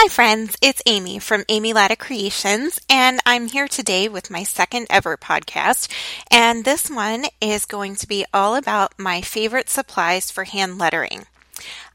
Hi, friends. It's Amy from Amy Latta Creations, and I'm here today with my second ever podcast. And this one is going to be all about my favorite supplies for hand lettering.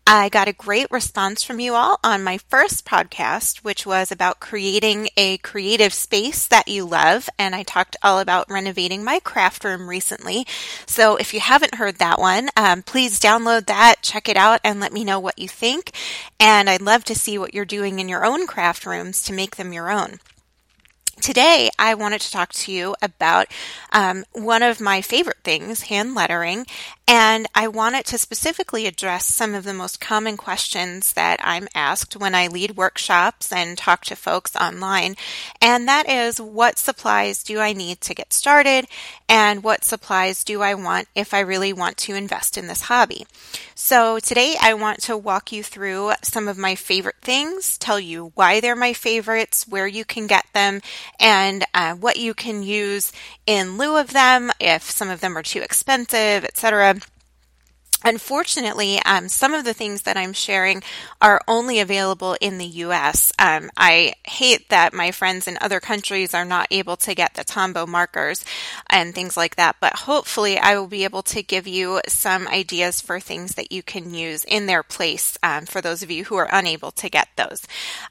I got a great response from you all on my first podcast, which was about creating a creative space that you love. And I talked all about renovating my craft room recently. So if you haven't heard that one, um, please download that, check it out, and let me know what you think. And I'd love to see what you're doing in your own craft rooms to make them your own. Today, I wanted to talk to you about um, one of my favorite things, hand lettering, and I wanted to specifically address some of the most common questions that I'm asked when I lead workshops and talk to folks online. And that is, what supplies do I need to get started? And what supplies do I want if I really want to invest in this hobby? So today I want to walk you through some of my favorite things, tell you why they're my favorites, where you can get them, and uh, what you can use in lieu of them if some of them are too expensive, etc. Unfortunately, um, some of the things that I'm sharing are only available in the US. Um, I hate that my friends in other countries are not able to get the Tombow markers and things like that, but hopefully I will be able to give you some ideas for things that you can use in their place um, for those of you who are unable to get those.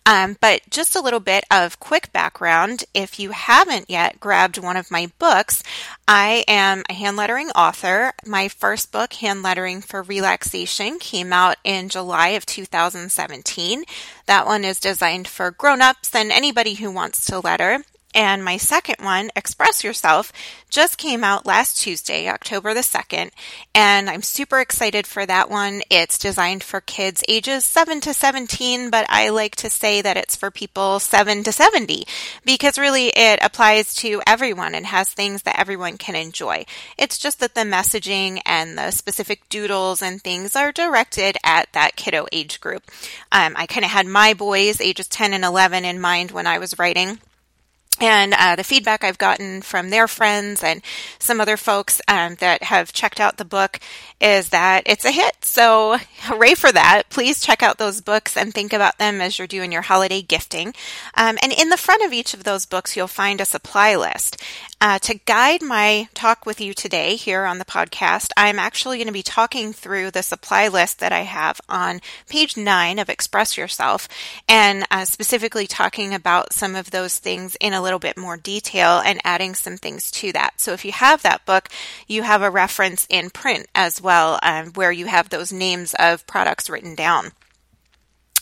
Um, but just a little bit of quick background. If you haven't yet grabbed one of my books, I am a hand lettering author. My first book, Hand Lettering for Relaxation came out in July of 2017. That one is designed for grown-ups and anybody who wants to letter. And my second one, Express Yourself, just came out last Tuesday, October the 2nd, and I'm super excited for that one. It's designed for kids ages 7 to 17, but I like to say that it's for people 7 to 70 because really it applies to everyone and has things that everyone can enjoy. It's just that the messaging and the specific doodles and things are directed at that kiddo age group. Um, I kind of had my boys ages 10 and 11 in mind when I was writing. And uh, the feedback I've gotten from their friends and some other folks um, that have checked out the book is that it's a hit. So, hooray for that. Please check out those books and think about them as you're doing your holiday gifting. Um, and in the front of each of those books, you'll find a supply list. Uh, to guide my talk with you today here on the podcast, I'm actually going to be talking through the supply list that I have on page nine of Express Yourself and uh, specifically talking about some of those things in a little bit more detail and adding some things to that. So if you have that book, you have a reference in print as well um, where you have those names of products written down.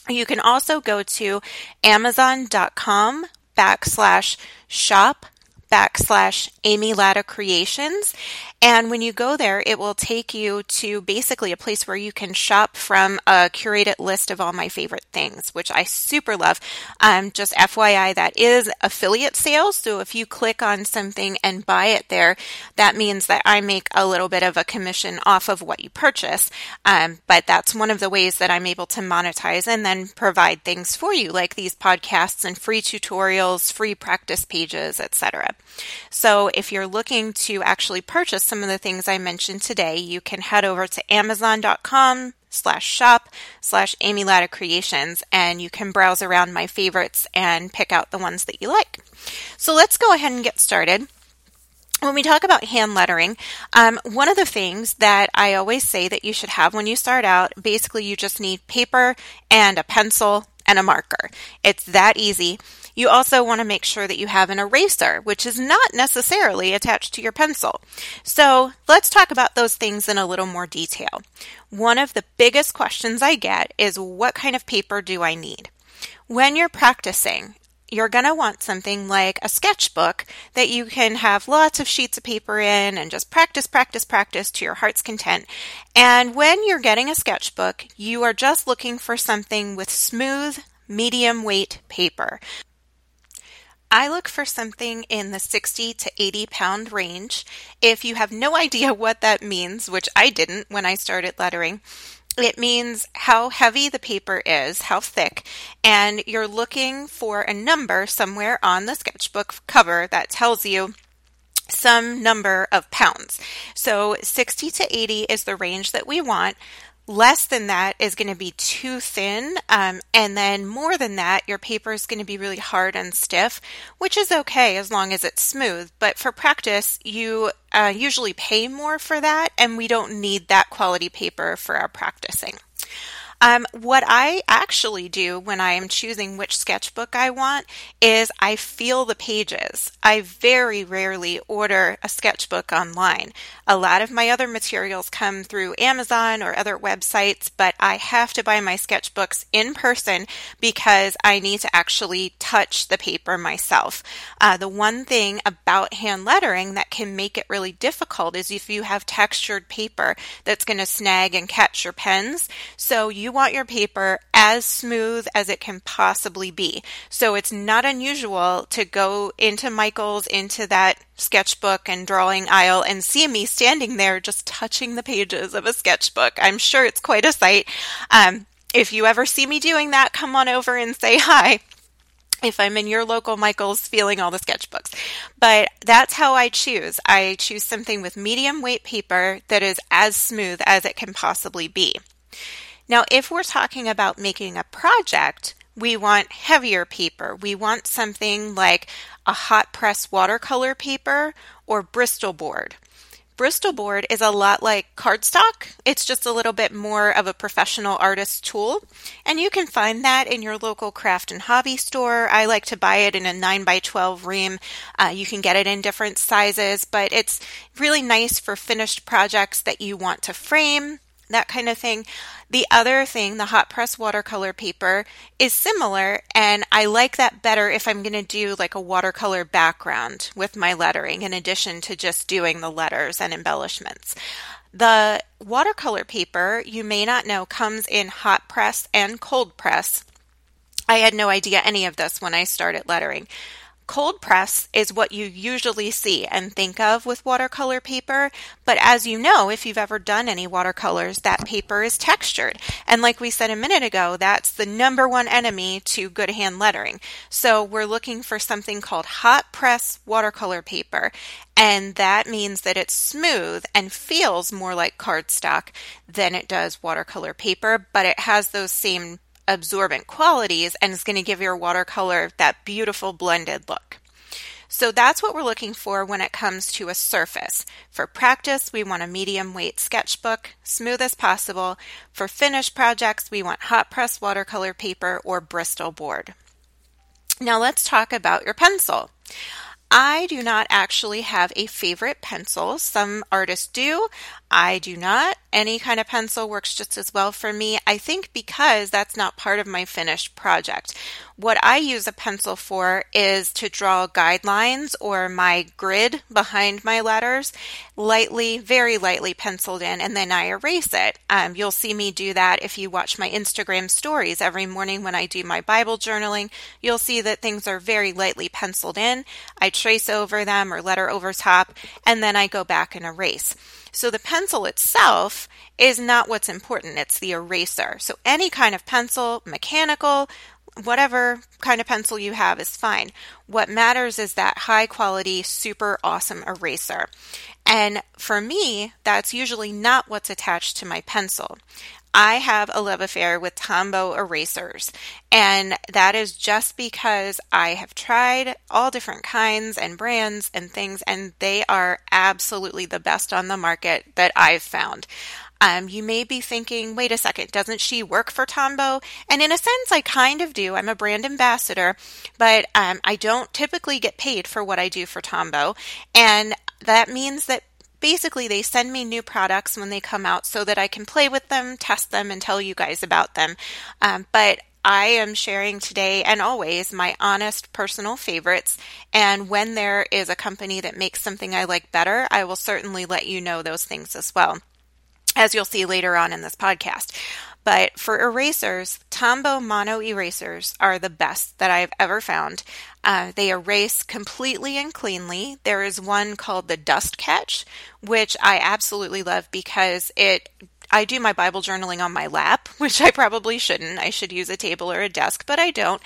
You can also go to amazon.com backslash shop backslash Amy Latta Creations. And when you go there, it will take you to basically a place where you can shop from a curated list of all my favorite things, which I super love. Um, just FYI, that is affiliate sales. So if you click on something and buy it there, that means that I make a little bit of a commission off of what you purchase. Um, but that's one of the ways that I'm able to monetize and then provide things for you, like these podcasts and free tutorials, free practice pages, etc. So if you're looking to actually purchase some of the things I mentioned today, you can head over to amazon.com slash shop slash Amy Latta Creations and you can browse around my favorites and pick out the ones that you like. So let's go ahead and get started when we talk about hand lettering, um, one of the things that I always say that you should have when you start out, basically you just need paper and a pencil and a marker. It's that easy. You also want to make sure that you have an eraser, which is not necessarily attached to your pencil. So let's talk about those things in a little more detail. One of the biggest questions I get is what kind of paper do I need? When you're practicing, you're going to want something like a sketchbook that you can have lots of sheets of paper in and just practice, practice, practice to your heart's content. And when you're getting a sketchbook, you are just looking for something with smooth, medium weight paper. I look for something in the 60 to 80 pound range. If you have no idea what that means, which I didn't when I started lettering, it means how heavy the paper is, how thick, and you're looking for a number somewhere on the sketchbook cover that tells you some number of pounds. So 60 to 80 is the range that we want. Less than that is going to be too thin. Um, and then more than that, your paper is going to be really hard and stiff, which is okay as long as it's smooth. But for practice, you uh, usually pay more for that, and we don't need that quality paper for our practicing. Um, what I actually do when I am choosing which sketchbook I want is I feel the pages. I very rarely order a sketchbook online. A lot of my other materials come through Amazon or other websites, but I have to buy my sketchbooks in person because I need to actually touch the paper myself. Uh, the one thing about hand lettering that can make it really difficult is if you have textured paper that's going to snag and catch your pens. So you you want your paper as smooth as it can possibly be. So it's not unusual to go into Michael's, into that sketchbook and drawing aisle and see me standing there just touching the pages of a sketchbook. I'm sure it's quite a sight. Um, if you ever see me doing that, come on over and say hi if I'm in your local Michael's feeling all the sketchbooks. But that's how I choose. I choose something with medium weight paper that is as smooth as it can possibly be. Now, if we're talking about making a project, we want heavier paper. We want something like a hot press watercolor paper or Bristol board. Bristol board is a lot like cardstock. It's just a little bit more of a professional artist tool. And you can find that in your local craft and hobby store. I like to buy it in a 9 by 12 ream. Uh, you can get it in different sizes, but it's really nice for finished projects that you want to frame that kind of thing. The other thing, the hot press watercolor paper, is similar, and I like that better if I'm going to do like a watercolor background with my lettering in addition to just doing the letters and embellishments. The watercolor paper, you may not know, comes in hot press and cold press. I had no idea any of this when I started lettering. Cold press is what you usually see and think of with watercolor paper, but as you know, if you've ever done any watercolors, that paper is textured. And like we said a minute ago, that's the number one enemy to good hand lettering. So we're looking for something called hot press watercolor paper. And that means that it's smooth and feels more like cardstock than it does watercolor paper, but it has those same absorbent qualities and is going to give your watercolor that beautiful blended look. So that's what we're looking for when it comes to a surface. For practice, we want a medium weight sketchbook, smooth as possible. For finished projects, we want hot press watercolor paper or Bristol board. Now let's talk about your pencil. I do not actually have a favorite pencil. Some artists do. I do not. Any kind of pencil works just as well for me. I think because that's not part of my finished project. What I use a pencil for is to draw guidelines or my grid behind my letters, lightly, very lightly penciled in, and then I erase it. Um, you'll see me do that if you watch my Instagram stories every morning when I do my Bible journaling. You'll see that things are very lightly penciled in. I trace over them or letter over top, and then I go back and erase. So the pencil itself is not what's important, it's the eraser. So any kind of pencil, mechanical, whatever kind of pencil you have is fine. What matters is that high quality, super awesome eraser. And for me, that's usually not what's attached to my pencil. I have a love affair with Tombow erasers, and that is just because I have tried all different kinds and brands and things, and they are absolutely the best on the market that I've found. Um, you may be thinking, wait a second, doesn't she work for Tombow? And in a sense, I kind of do. I'm a brand ambassador, but um, I don't typically get paid for what I do for Tombow. And that means that basically they send me new products when they come out so that I can play with them, test them, and tell you guys about them. Um, but I am sharing today and always my honest personal favorites. And when there is a company that makes something I like better, I will certainly let you know those things as well, as you'll see later on in this podcast. But for erasers, Tombow mono erasers are the best that I've ever found. Uh, they erase completely and cleanly. There is one called the Dust Catch, which I absolutely love because it I do my Bible journaling on my lap, which I probably shouldn't. I should use a table or a desk, but I don't.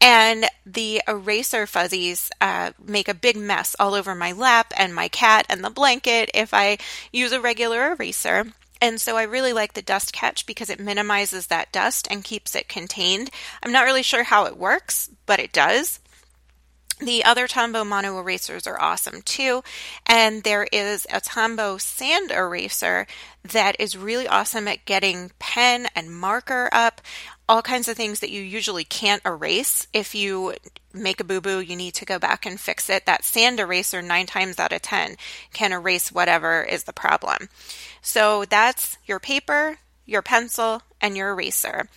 And the eraser fuzzies uh, make a big mess all over my lap and my cat and the blanket if I use a regular eraser. And so I really like the dust catch because it minimizes that dust and keeps it contained. I'm not really sure how it works, but it does. The other Tombow mono erasers are awesome too. And there is a Tombow sand eraser that is really awesome at getting pen and marker up, all kinds of things that you usually can't erase. If you make a boo boo, you need to go back and fix it. That sand eraser, nine times out of 10, can erase whatever is the problem. So that's your paper, your pencil, and your eraser.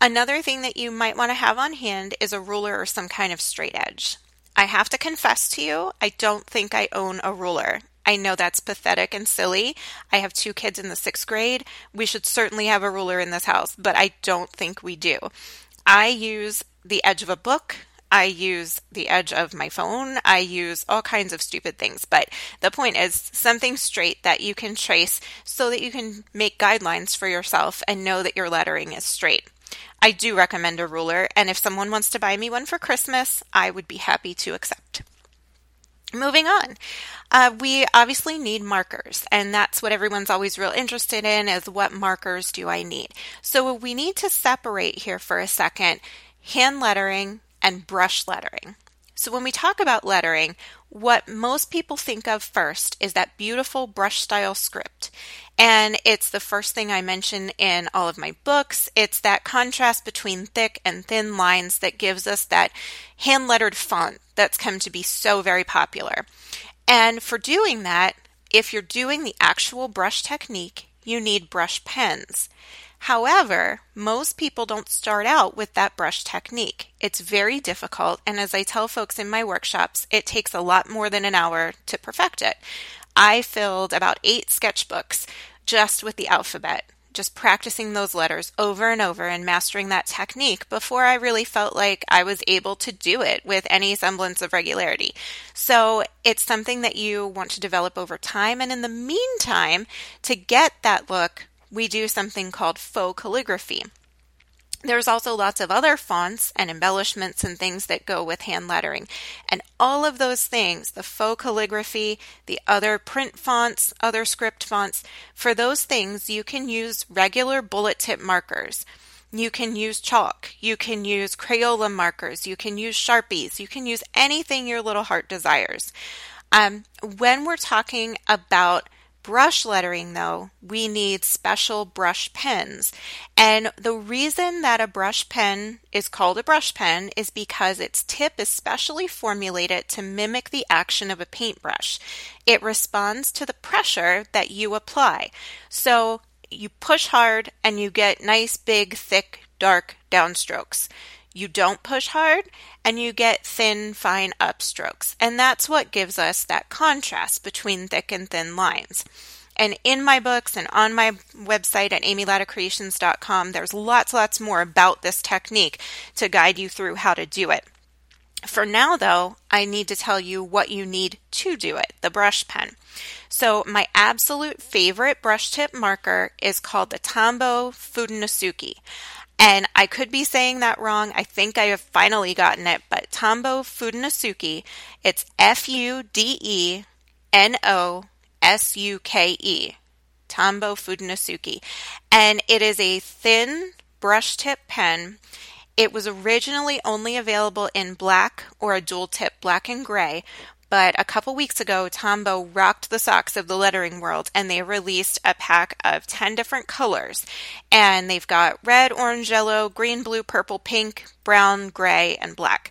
Another thing that you might want to have on hand is a ruler or some kind of straight edge. I have to confess to you, I don't think I own a ruler. I know that's pathetic and silly. I have two kids in the sixth grade. We should certainly have a ruler in this house, but I don't think we do. I use the edge of a book. I use the edge of my phone. I use all kinds of stupid things. But the point is something straight that you can trace so that you can make guidelines for yourself and know that your lettering is straight. I do recommend a ruler, and if someone wants to buy me one for Christmas, I would be happy to accept. Moving on, uh, we obviously need markers, and that's what everyone's always real interested in is what markers do I need? So we need to separate here for a second hand lettering and brush lettering. So when we talk about lettering, what most people think of first is that beautiful brush style script. And it's the first thing I mention in all of my books. It's that contrast between thick and thin lines that gives us that hand lettered font that's come to be so very popular. And for doing that, if you're doing the actual brush technique, you need brush pens. However, most people don't start out with that brush technique. It's very difficult, and as I tell folks in my workshops, it takes a lot more than an hour to perfect it. I filled about eight sketchbooks just with the alphabet, just practicing those letters over and over and mastering that technique before I really felt like I was able to do it with any semblance of regularity. So it's something that you want to develop over time. And in the meantime, to get that look, we do something called faux calligraphy. There's also lots of other fonts and embellishments and things that go with hand lettering. And all of those things, the faux calligraphy, the other print fonts, other script fonts, for those things, you can use regular bullet tip markers. You can use chalk. You can use Crayola markers. You can use Sharpies. You can use anything your little heart desires. Um, when we're talking about brush lettering, though, we need special brush pens. And the reason that a brush pen is called a brush pen is because its tip is specially formulated to mimic the action of a paintbrush. It responds to the pressure that you apply. So you push hard and you get nice, big, thick, dark downstrokes you don't push hard and you get thin, fine upstrokes. And that's what gives us that contrast between thick and thin lines. And in my books and on my website at amylattacreations.com, there's lots, lots more about this technique to guide you through how to do it. For now, though, I need to tell you what you need to do it the brush pen. So, my absolute favorite brush tip marker is called the Tombow Fudenosuke. And I could be saying that wrong. I think I have finally gotten it, but Tombow Fudenosuke, it's F U D E N O S U K E. Tombow Fudenosuke. And it is a thin brush tip pen. It was originally only available in black or a dual tip black and gray, but a couple weeks ago, Tombow rocked the socks of the lettering world and they released a pack of 10 different colors. And they've got red, orange, yellow, green, blue, purple, pink, brown, gray, and black.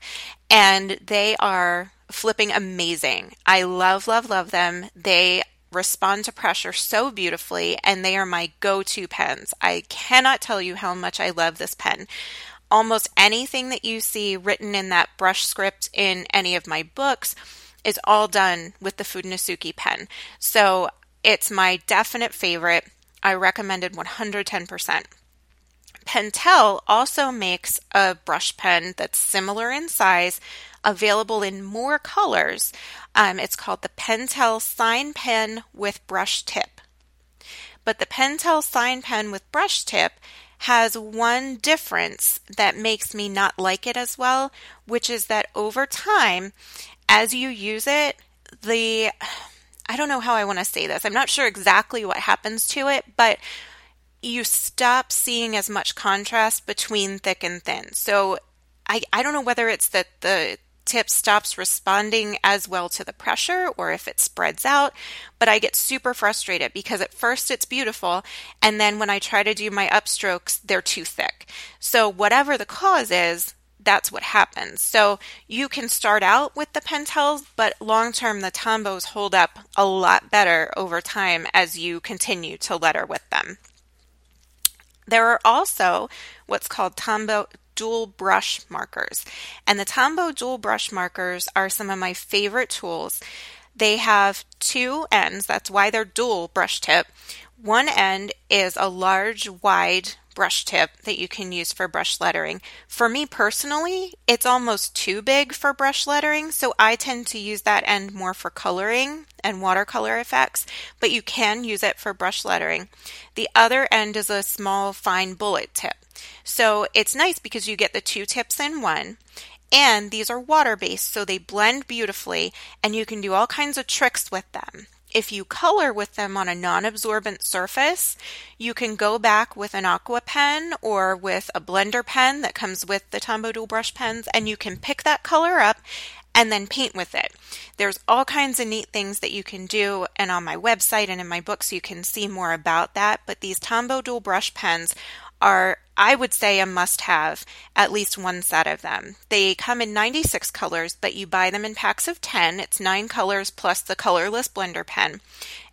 And they are flipping amazing. I love, love, love them. They respond to pressure so beautifully and they are my go-to pens. I cannot tell you how much I love this pen almost anything that you see written in that brush script in any of my books is all done with the Fudenosuke pen. So it's my definite favorite. I recommend it 110%. Pentel also makes a brush pen that's similar in size, available in more colors. Um, it's called the Pentel Sign Pen with Brush Tip. But the Pentel Sign Pen with Brush Tip has one difference that makes me not like it as well, which is that over time, as you use it, the I don't know how I want to say this. I'm not sure exactly what happens to it, but you stop seeing as much contrast between thick and thin. So I, I don't know whether it's that the tip stops responding as well to the pressure or if it spreads out, but I get super frustrated because at first it's beautiful, and then when I try to do my upstrokes, they're too thick. So, whatever the cause is, that's what happens. So you can start out with the Pentels, but long term, the Tombos hold up a lot better over time as you continue to letter with them. There are also what's called Tombow dual brush markers. And the Tombow dual brush markers are some of my favorite tools. They have two ends, that's why they're dual brush tip. One end is a large, wide brush tip that you can use for brush lettering. For me personally, it's almost too big for brush lettering, so I tend to use that end more for coloring and watercolor effects, but you can use it for brush lettering. The other end is a small fine bullet tip. So it's nice because you get the two tips in one. And these are water based, so they blend beautifully, and you can do all kinds of tricks with them. If you color with them on a non-absorbent surface, you can go back with an aqua pen or with a blender pen that comes with the Tombow dual brush pens and you can pick that color up and then paint with it. There's all kinds of neat things that you can do and on my website and in my books you can see more about that, but these Tombow dual brush pens are, I would say, a must have, at least one set of them. They come in 96 colors, but you buy them in packs of 10. It's nine colors plus the colorless blender pen.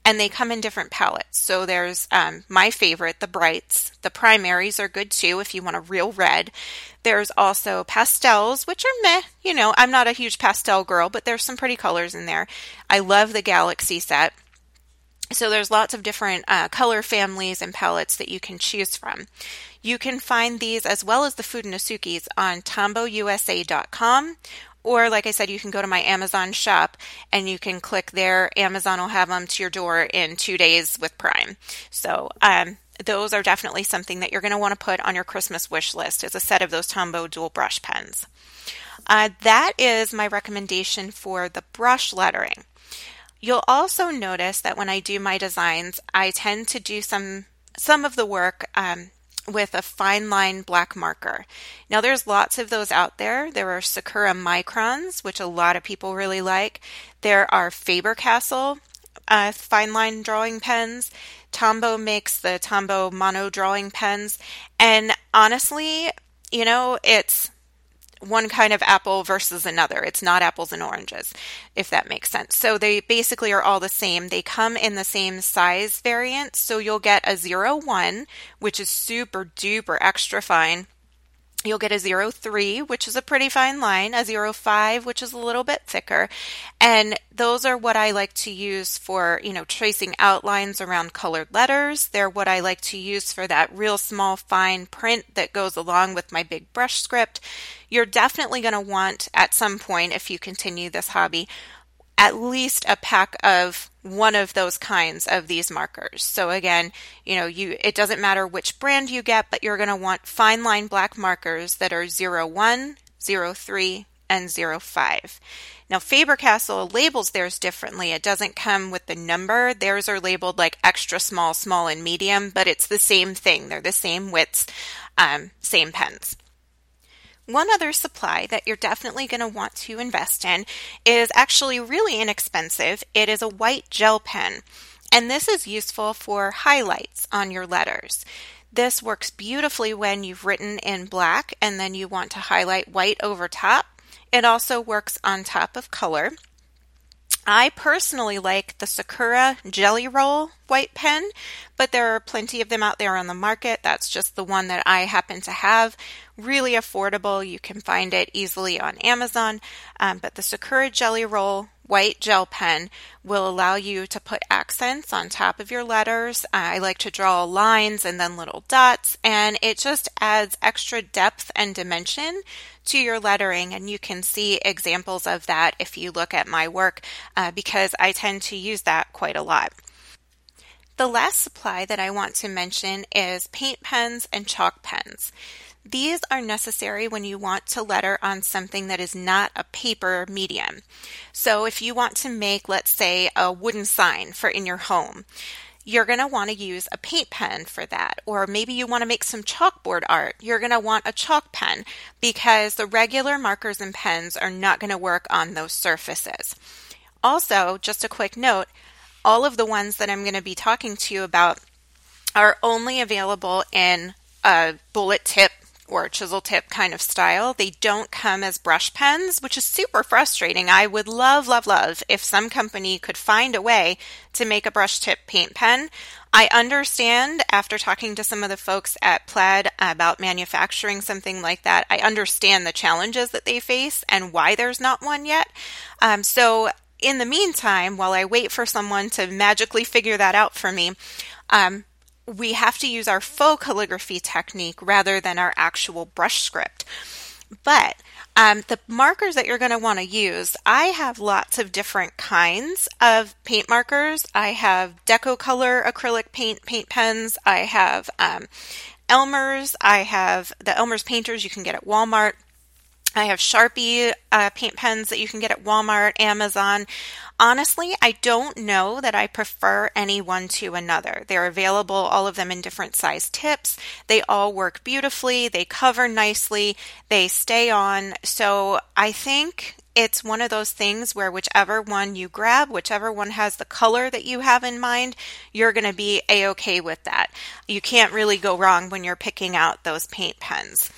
And they come in different palettes. So there's um, my favorite, the brights. The primaries are good too if you want a real red. There's also pastels, which are meh. You know, I'm not a huge pastel girl, but there's some pretty colors in there. I love the Galaxy set. So there's lots of different uh, color families and palettes that you can choose from. You can find these as well as the Fudenosukes on tombowusa.com or like I said, you can go to my Amazon shop and you can click there. Amazon will have them to your door in two days with Prime. So um, those are definitely something that you're going to want to put on your Christmas wish list as a set of those Tombow dual brush pens. Uh, that is my recommendation for the brush lettering. You'll also notice that when I do my designs, I tend to do some some of the work um, with a fine line black marker. Now there's lots of those out there. There are Sakura microns, which a lot of people really like. There are Faber-Castell uh, fine line drawing pens. Tombow makes the Tombow mono drawing pens. And honestly, you know, it's one kind of apple versus another. It's not apples and oranges, if that makes sense. So they basically are all the same. They come in the same size variant. So you'll get a zero one, which is super duper extra fine. You'll get a 03, which is a pretty fine line, a 05, which is a little bit thicker. And those are what I like to use for, you know, tracing outlines around colored letters. They're what I like to use for that real small fine print that goes along with my big brush script. You're definitely going to want at some point, if you continue this hobby, at least a pack of one of those kinds of these markers. So again, you know, you it doesn't matter which brand you get, but you're going to want fine line black markers that are 01, 03, and 05. Now Faber-Castell labels theirs differently. It doesn't come with the number. Theirs are labeled like extra small, small, and medium, but it's the same thing. They're the same widths, um, same pens. One other supply that you're definitely going to want to invest in is actually really inexpensive. It is a white gel pen, and this is useful for highlights on your letters. This works beautifully when you've written in black and then you want to highlight white over top. It also works on top of color. I personally like the Sakura Jelly Roll white pen, but there are plenty of them out there on the market. That's just the one that I happen to have. Really affordable. You can find it easily on Amazon. Um, but the Sakura Jelly Roll white gel pen will allow you to put accents on top of your letters. I like to draw lines and then little dots, and it just adds extra depth and dimension to your lettering. And you can see examples of that if you look at my work uh, because I tend to use that quite a lot. The last supply that I want to mention is paint pens and chalk pens. These are necessary when you want to letter on something that is not a paper medium. So if you want to make, let's say, a wooden sign for in your home, you're going to want to use a paint pen for that. Or maybe you want to make some chalkboard art. You're going to want a chalk pen because the regular markers and pens are not going to work on those surfaces. Also, just a quick note all of the ones that I'm going to be talking to you about are only available in a bullet tip or chisel tip kind of style. They don't come as brush pens, which is super frustrating. I would love, love, love if some company could find a way to make a brush tip paint pen. I understand after talking to some of the folks at Plaid about manufacturing something like that, I understand the challenges that they face and why there's not one yet. Um, so, in the meantime, while I wait for someone to magically figure that out for me, um, we have to use our faux calligraphy technique rather than our actual brush script. But um, the markers that you're going to want to use, I have lots of different kinds of paint markers. I have Decocolor acrylic paint paint pens. I have um, Elmer's. I have the Elmer's painters you can get at Walmart. I have Sharpie uh, paint pens that you can get at Walmart, Amazon. Honestly, I don't know that I prefer any one to another. They're available, all of them in different size tips. They all work beautifully, they cover nicely, they stay on. So I think it's one of those things where whichever one you grab, whichever one has the color that you have in mind, you're going to be a okay with that. You can't really go wrong when you're picking out those paint pens.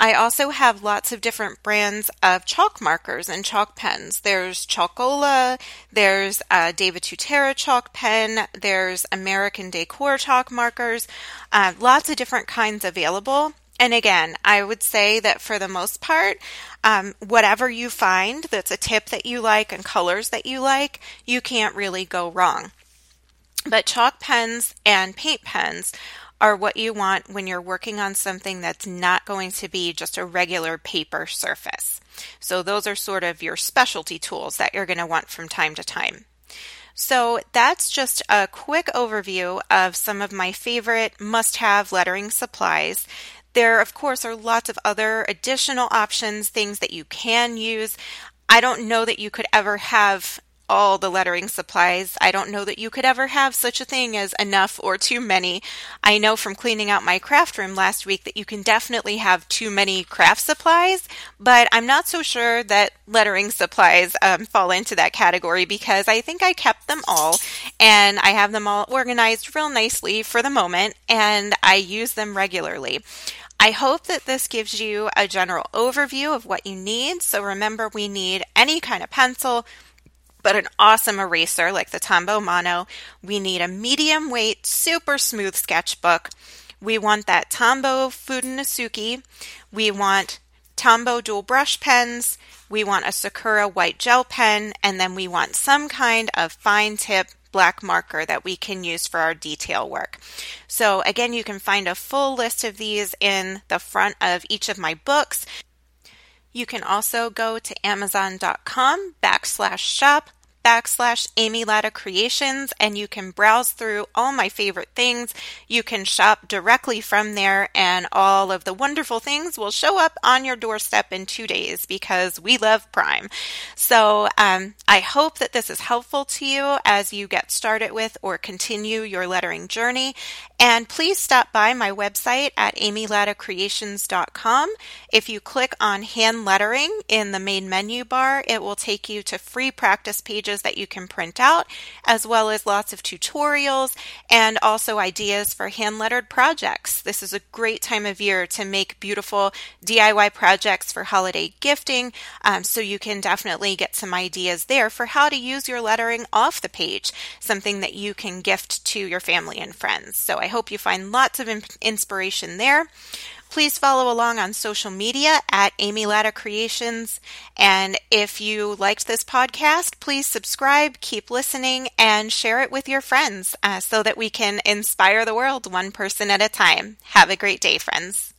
I also have lots of different brands of chalk markers and chalk pens. There's Chalkola, there's uh, David Tutera chalk pen, there's American Decor chalk markers, uh, lots of different kinds available. And again, I would say that for the most part, um, whatever you find that's a tip that you like and colors that you like, you can't really go wrong. But chalk pens and paint pens are what you want when you're working on something that's not going to be just a regular paper surface. So those are sort of your specialty tools that you're going to want from time to time. So that's just a quick overview of some of my favorite must have lettering supplies. There, of course, are lots of other additional options, things that you can use. I don't know that you could ever have all the lettering supplies. I don't know that you could ever have such a thing as enough or too many. I know from cleaning out my craft room last week that you can definitely have too many craft supplies, but I'm not so sure that lettering supplies um, fall into that category because I think I kept them all and I have them all organized real nicely for the moment and I use them regularly. I hope that this gives you a general overview of what you need. So remember, we need any kind of pencil, but an awesome eraser like the Tombow Mono. We need a medium weight, super smooth sketchbook. We want that Tombow Fudenosuke. We want Tombow dual brush pens. We want a Sakura white gel pen. And then we want some kind of fine tip black marker that we can use for our detail work. So again, you can find a full list of these in the front of each of my books. You can also go to amazon.com backslash shop backslash Amy Latta Creations and you can browse through all my favorite things. You can shop directly from there and all of the wonderful things will show up on your doorstep in two days because we love Prime. So um, I hope that this is helpful to you as you get started with or continue your lettering journey. And please stop by my website at amylattacreations.com. If you click on hand lettering in the main menu bar, it will take you to free practice pages that you can print out, as well as lots of tutorials and also ideas for hand lettered projects. This is a great time of year to make beautiful DIY projects for holiday gifting, um, so you can definitely get some ideas there for how to use your lettering off the page, something that you can gift to your family and friends. So I hope you find lots of inspiration there. Please follow along on social media at Amy Latta Creations. And if you liked this podcast, please subscribe, keep listening, and share it with your friends uh, so that we can inspire the world one person at a time. Have a great day, friends.